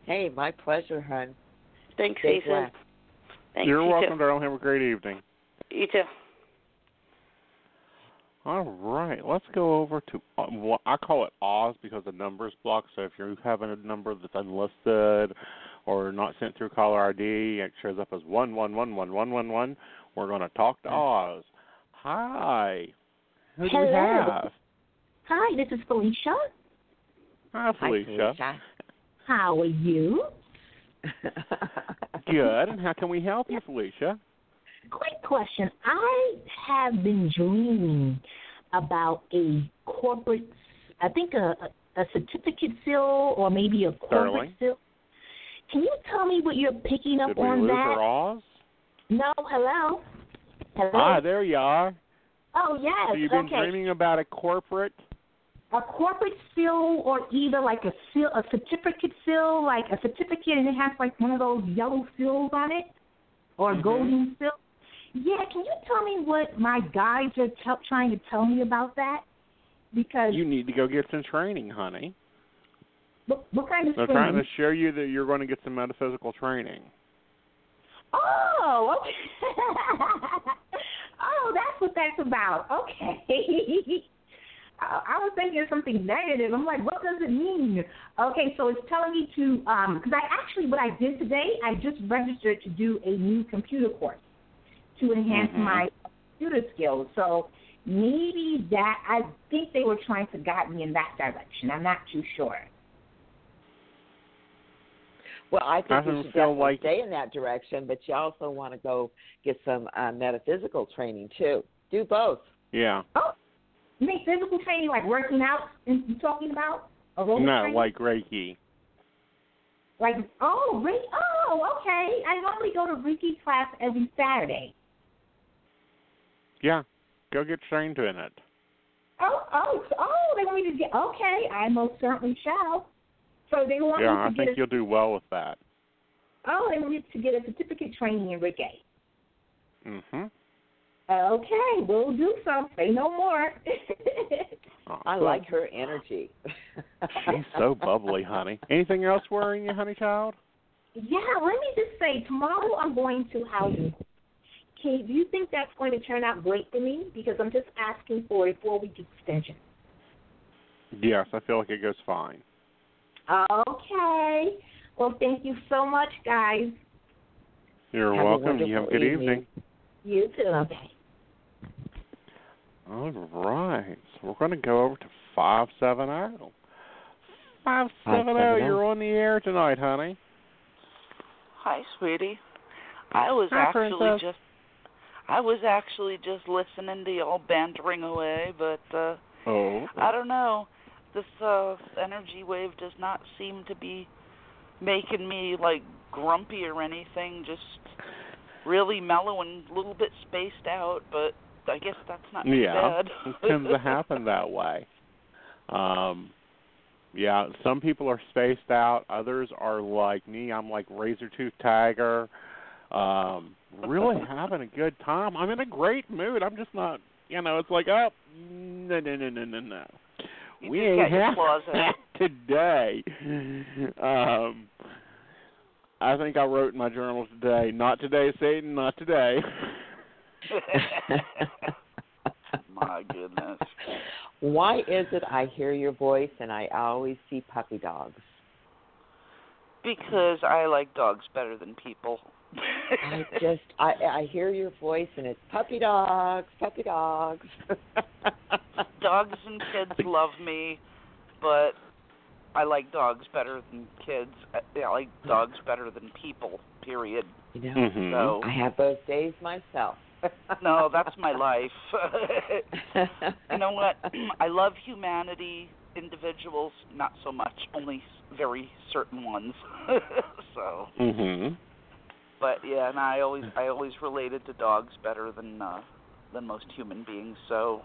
Hey, my pleasure, hon. Thanks, Stay Ethan. Thanks. You're you welcome, Too. darling. Have a great evening. You too. All right, let's go over to uh, well, I call it Oz because the number's blocked. So if you're having a number that's unlisted or not sent through caller ID, it shows up as one one one one one one one. We're going to talk to Oz. Hi. Who do we Hello. have? Hi, this is Felicia. Hi, Felicia. How are you? Good. And how can we help you, Felicia? Quick question. I have been dreaming about a corporate, I think a, a certificate seal or maybe a corporate Sterling. seal. Can you tell me what you're picking up Did we on lose that? her Oz? No, hello. Hello. Ah, there you are. Oh yes. So you've been okay. dreaming about a corporate a corporate seal or either like a seal, a certificate seal, like a certificate, and it has like one of those yellow seals on it, or a Mhm. golden seal. Yeah, can you tell me what my guides are t- trying to tell me about that? Because You need to go get some training, honey. what, what kind of They're trying to show you that you're going to get some metaphysical training. Oh, okay. Oh, that's what that's about. Okay. I was thinking of something negative. I'm like, what does it mean? Okay, so it's telling me to, um, because I actually, what I did today, I just registered to do a new computer course to enhance Mm-hmm. my computer skills. So maybe that, I think they were trying to guide me in that direction. I'm not too sure. Well, I think Doesn't you should feel definitely like- stay in that direction, but you also want to go get some uh, metaphysical training too. Do both. Yeah. Oh, you mean physical training, like working out and you talking about? Aerobic No, training? like Reiki. Like, oh, Reiki. Oh, okay. I normally go to Reiki class every Saturday. Yeah. Go get trained in it. Oh, oh, oh, they want me to get. Okay, I most certainly shall. So they want to get Yeah, I to think. A, you'll do well with that. oh, they want me to get a certificate training in Reiki. Mhm. Okay, we'll do so. Say no more. Oh, I like her energy. She's so bubbly, honey. Anything else worrying you, honey child? yeah, let me just say, tomorrow I'm going to housing. Can do you think that's going to turn out great for me? Because I'm just asking for a four week extension. Yes, I feel like it goes fine. Okay. Well, thank you so much, guys. You're Have welcome. You have a wonderful good evening. evening. You too. Okay. All right. So we're going to go over to 570. 570, 570. you're on the air tonight, honey. Hi, sweetie. I was Hi, actually princess. just I was actually just listening to y'all bantering away, but uh Oh. I don't know. This uh energy wave does not seem to be making me like grumpy or anything, just really mellow and a little bit spaced out, but I guess that's not too Yeah, bad. it tends to happen that way. Um, yeah, some people are spaced out. Others are like me. I'm like razor tooth tiger. Um, really having a good time. I'm in a great mood. I'm just not. You know, it's like, oh, no, no, no, no, no, no. You we just ain't got your having that today. Um, I think I wrote in my journal today, not today, Satan, not today. My goodness. Why is it I hear your voice and I always see puppy dogs? Because I like dogs better than people. I just I I hear your voice and it's puppy dogs, puppy dogs. dogs and kids love me, but I like dogs better than kids. I I like dogs better than people. Period. You know, Mhm. So I have those days myself. no, that's my life. you know what? I love humanity, individuals, not so much. Only very certain ones. so, Mhm. But yeah, and I always I always related to dogs better than uh than most human beings. So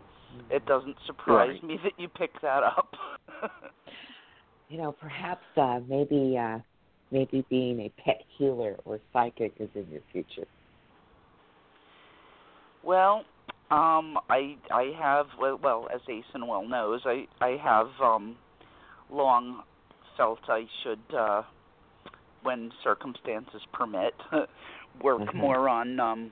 it doesn't surprise Right. me that you picked that up. you know, perhaps uh maybe uh maybe being a pet healer or psychic is in your future. Well, um, I I have well, well as Aeson well knows, I I have um, long felt I should, uh, when circumstances permit, work Mhm. more on um,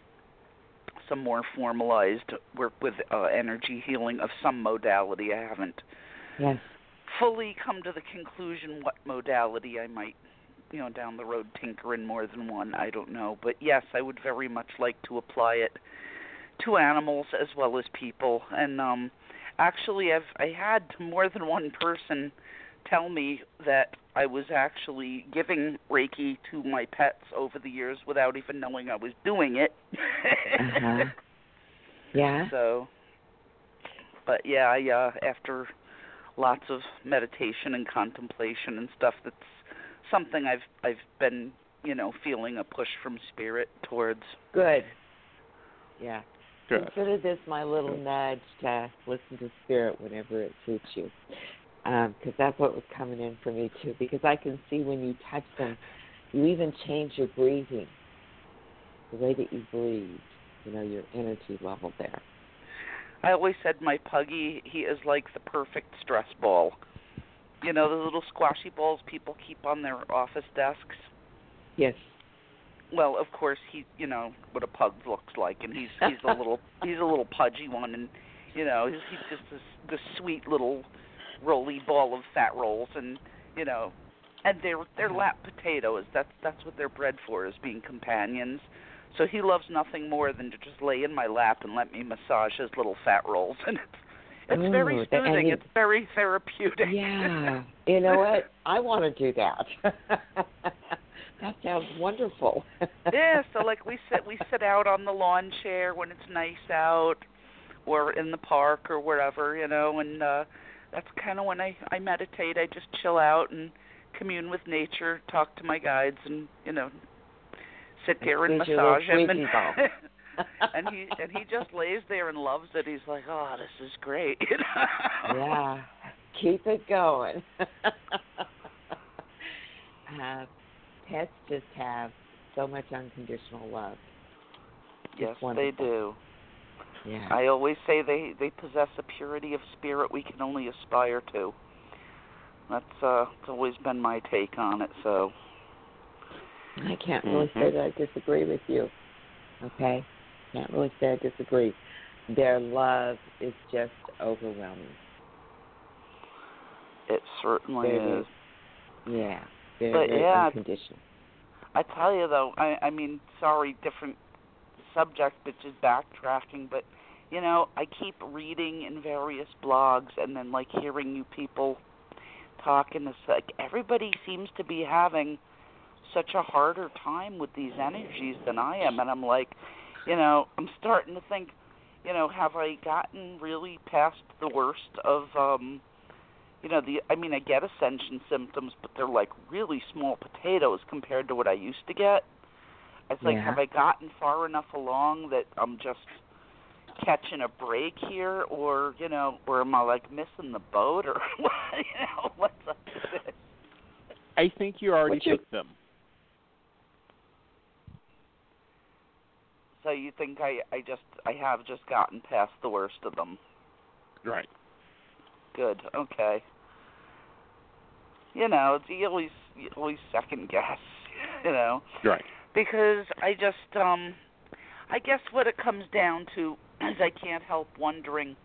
some more formalized work with uh, energy healing of some modality. I haven't Yes. fully come to the conclusion what modality I might, you know, down the road tinker in more than one. I don't know, but yes, I would very much like to apply it to animals as well as people. And um actually, I've I had more than one person tell me that I was actually giving Reiki to my pets over the years without even knowing I was doing it. Uh-huh. Yeah. So, but yeah, I, uh, after lots of meditation and contemplation and stuff, that's something I've I've been you know feeling a push from spirit towards. Good. Yeah. Good. Consider this my little nudge to listen to spirit whenever it suits you. Um, because that's what was coming in for me too. Because I can see when you touch them, you even change your breathing, the way that you breathe. You know your energy level there. I always said my puggy, he is like the perfect stress ball. You know the little squashy balls people keep on their office desks. Yes. well, of course he, you know, what a pug looks like, and he's he's a little he's a little pudgy one, and you know he's, he's just this this sweet little roly ball of fat rolls, and you know, and they're they're lap potatoes. That's that's what they're bred for, is being companions. So he loves nothing more than to just lay in my lap and let me massage his little fat rolls, and it's it's Ooh, very soothing. It's very therapeutic. Yeah. You know what? I want to do that. that sounds wonderful. yeah, so like we sit we sit out on the lawn chair when it's nice out or in the park or wherever, you know, and uh that's kind of when I I meditate. I just chill out and commune with nature, talk to my guides and, you know, sit there and massage him and and he and he just lays there and loves it. He's like, "Oh, this is great." You know? yeah. Keep it going. uh, pets just have so much unconditional love. It's Yes, they do. Yeah. I always say they they possess a purity of spirit we can only aspire to. That's uh it's always been my take on it. So I can't really Mm-hmm. say that I disagree with you. Okay? Can't really say I disagree. Their love is just overwhelming. it certainly Very, is. Yeah. Very, But very yeah, unconditional. I tell you though, I I mean, sorry, different subject, but just backtracking. But you know, I keep reading in various blogs, and then like hearing you people talking. It's like everybody seems to be having such a harder time with these energies than I am, and I'm like, you know, I'm starting to think, you know, have I gotten really past the worst of um you know the i mean i get ascension symptoms but they're like really small potatoes compared to what i used to get it's like Yeah. have i gotten far enough along that i'm just catching a break here or you know or am i like missing the boat or you know what's up with this I think you already What's your- took them. so you think i i just i have just gotten past the worst of them Right. good okay you know it's you always you always second guess you know Right. Because I just um I guess what it comes down to is I can't help wondering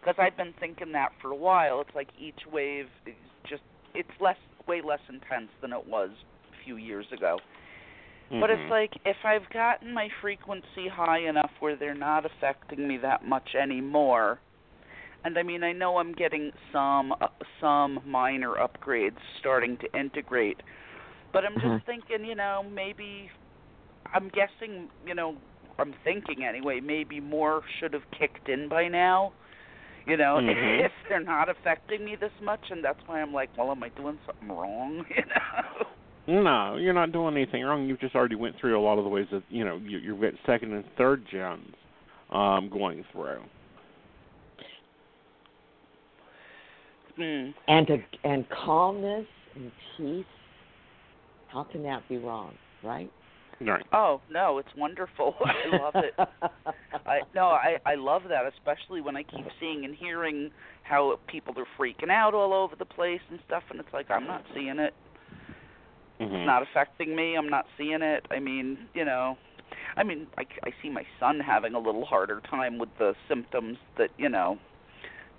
because I've been thinking that for a while. It's like each wave is just it's less way less intense than it was a few years ago. But it's Mhm. like if I've gotten my frequency high enough where they're not affecting me that much anymore. And I mean, I know I'm getting some uh, some minor upgrades starting to integrate. But I'm just Mhm. thinking, you know, maybe I'm guessing, you know, I'm thinking anyway, maybe more should have kicked in by now. You know, Mhm. if they're not affecting me this much and that's why I'm like, well, am I doing something wrong, you know? No, you're not doing anything wrong. You've just already went through a lot of the ways that you know you, you've got second and third gens um, going through. Mm. And to, and calmness and peace. How can that be wrong, right? Right. Oh no, it's wonderful. I love it. I no, I I love that, especially when I keep seeing and hearing how people are freaking out all over the place and stuff, and it's like I'm not seeing it. Mhm. It's not affecting me. I'm not seeing it. I mean, you know, I mean, I I see my son having a little harder time with the symptoms that you know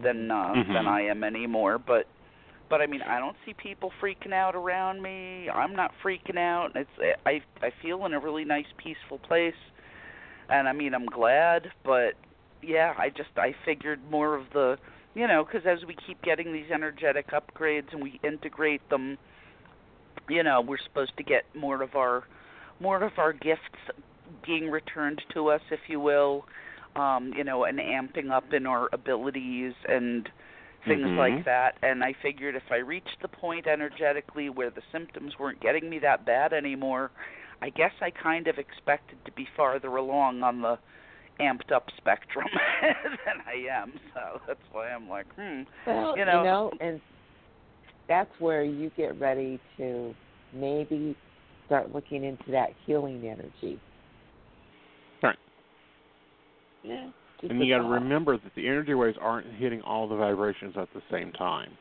than uh, Mhm. than I am anymore, but. But I mean, I don't see people freaking out around me. I'm not freaking out. It's I I feel in a really nice peaceful place. And I mean, I'm glad, but yeah, I just I figured more of the, you know, cuz as we keep getting these energetic upgrades and we integrate them, you know, we're supposed to get more of our more of our gifts being returned to us, if you will. Um, you know, and amping up in our abilities and things Mhm. like that. And I figured if I reached the point energetically where the symptoms weren't getting me that bad anymore, I guess I kind of expected to be farther along on the amped up spectrum than I am. So that's why I'm like, hmm. Well, you know, and that's where you get ready to maybe start looking into that healing energy. Right. Yeah. Just And you got to remember that the energy waves aren't hitting all the vibrations at the same time.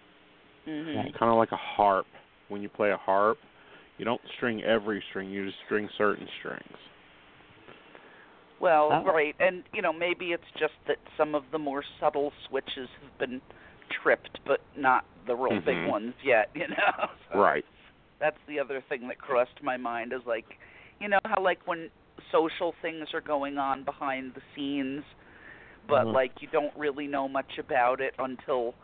hmm Right. Kind of like a harp. When you play a harp, You don't string every string; you just string certain strings. Well, Oh. right, and you know maybe it's just that some of the more subtle switches have been tripped, but not the real big Mhm. ones yet. You know, So Right. That's the other thing that crossed my mind is like, you know how like when social things are going on behind the scenes, but Mhm. like you don't really know much about it until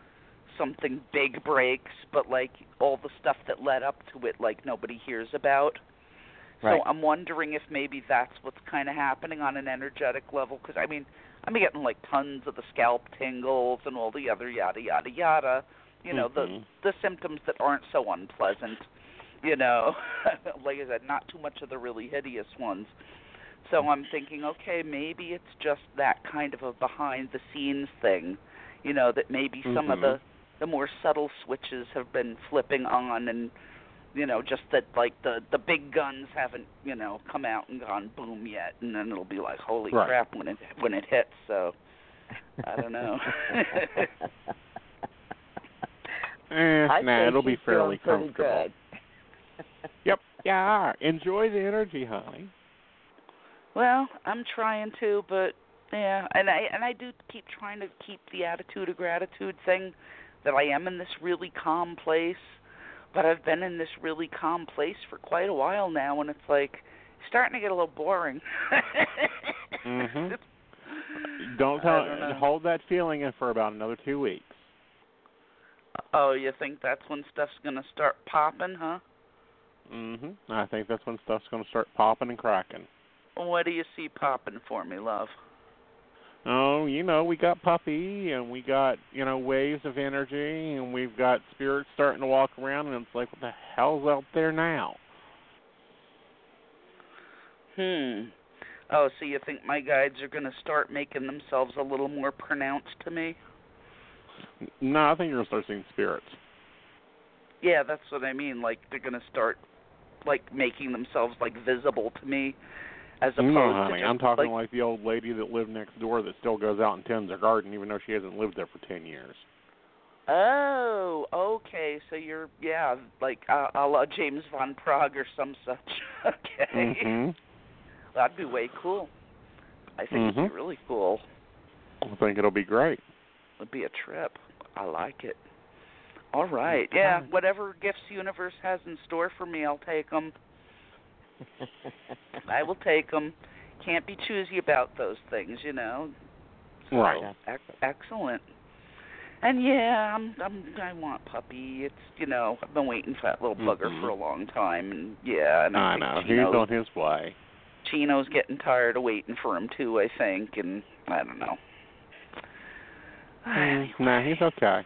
something big breaks, but like all the stuff that led up to it, like nobody hears about. Right. So I'm wondering if maybe that's what's kind of happening on an energetic level. Because I mean, I'm getting like tons of the scalp tingles and all the other yada yada yada. You know, Mhm. the the symptoms that aren't so unpleasant. You know, like I said, not too much of the really hideous ones. So I'm thinking, okay, maybe it's just that kind of a behind the scenes thing. You know, that maybe some of the the more subtle switches have been flipping on and you know just that like the the big guns haven't you know come out and gone boom yet and then it'll be like holy Right. crap when it when it hits so i don't know Eh, I nah, it'll be fairly comfortable. Yep. Yeah. Enjoy the energy, honey. Well i'm trying to but yeah and i and i do keep trying to keep the attitude of gratitude thing that i am in this really calm place but i've been in this really calm place for quite a while now and it's like starting to get a little boring Mhm. Don't tell. don't hold that feeling in for about another two weeks. oh you think that's when stuff's going to start popping huh Mhm. I think that's when stuff's going to start popping and cracking. What do you see popping for me, love? Oh, you know, we got puppy and we got, you know, waves of energy and we've got spirits starting to walk around and it's like what the hell's out there now? Hmm. Oh, so you think my guides are going to start making themselves a little more pronounced to me? No, I think you're going to start seeing spirits. Yeah, that's what I mean. Like they're going to start like making themselves like visible to me as opposed no, to honey, just, I'm talking like, like the old lady that lived next door that still goes out and tends her garden even though she hasn't lived there for 10 years. Oh, okay. So you're yeah, like uh, a la James Van Praagh or some such. okay. Mhm. That'd be way cool. I think it'd Mhm. be really cool. I think it'll be great. It'd be a trip. I like it. All right. Yeah, whatever gifts the universe has in store for me, I'll take them. I will take them. Can't be choosy about those things, you know. So, Right. Excellent. And yeah, I'm I'm I want puppy. It's you know I've been waiting for that little bugger Mhm. for a long time, and yeah, and I, I know. He's on his way. Chino's getting tired of waiting for him too. I think, and I don't know. Mm, nah, he's okay.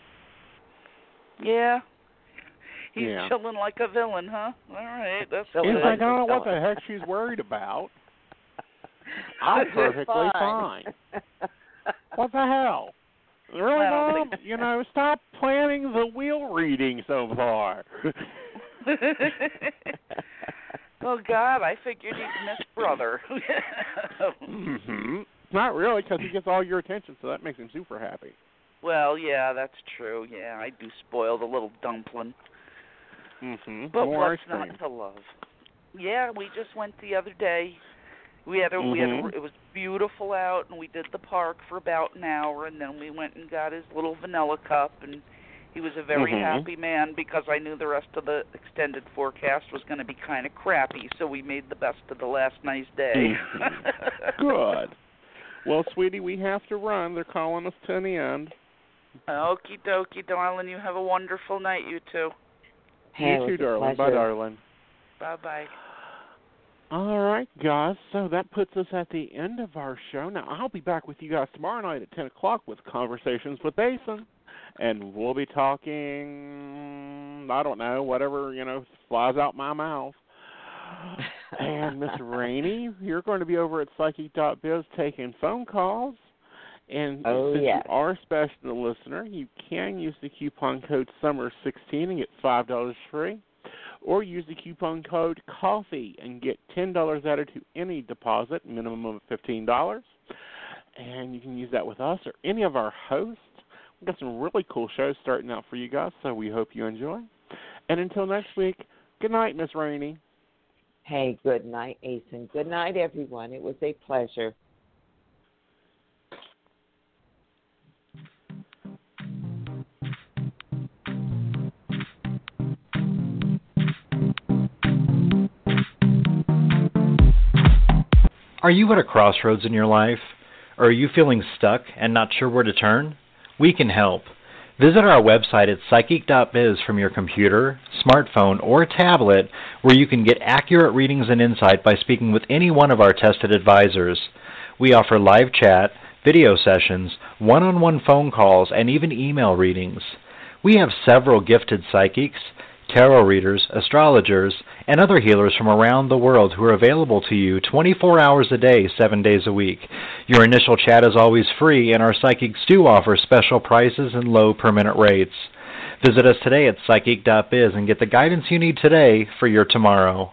Yeah. He's Yeah. chilling like a villain, huh? All right, that's He's good. like, I don't know what the heck she's worried about. I'm perfectly fine. fine. What the hell? Really, Mom? You know, stop planning the wheel reading so far. oh God, I figured he'd miss brother. hmm Not really, because he gets all your attention, so that makes him super happy. well, yeah, that's true. Yeah, I do spoil the little dumpling. Hmm But More what's not to love? Yeah, we just went the other day. We had a we had a, Mhm. it was beautiful out, and we did the park for about an hour, and then we went and got his little vanilla cup, and he was a very Mhm. happy man because I knew the rest of the extended forecast was going to be kind of crappy, so we made the best of the last nice day. Mhm. Good. Well, sweetie, we have to run. They're calling us to the end. Okie dokie, darling. You have a wonderful night, you two. Hey, you too, was a darling. Bye, pleasure. darling. Bye bye. All right, guys. So that puts us at the end of our show. Now I'll be back with you guys tomorrow night at ten o'clock with conversations with Aeson, and we'll be talking. I don't know, whatever you know flies out my mouth. And Miss Rainey, you're going to be over at psychic.biz taking phone calls. And Oh, since yes. you are a special listener, you can use the coupon code SUMMER16 and get five dollars free or use the coupon code coffee and get ten dollars added to any deposit minimum of fifteen dollars and you can use that with us or any of our hosts we've got some really cool shows starting out for you guys so we hope you enjoy and until next week Good night, Miss Rainey. Hey, good night, Ace, and good night, everyone. It was a pleasure. Are you at a crossroads in your life? Or are you feeling stuck and not sure where to turn? We can help. Visit our website at psychic.biz from your computer, smartphone, or tablet where you can get accurate readings and insight by speaking with any one of our tested advisors. We offer live chat, video sessions, one on one phone calls, and even email readings. We have several gifted psychics, tarot readers, astrologers, and other healers from around the world who are available to you 24 hours a day, 7 days a week. Your initial chat is always free, and our psychics do offer special prices and low per minute rates. Visit us today at psychic.biz and get the guidance you need today for your tomorrow.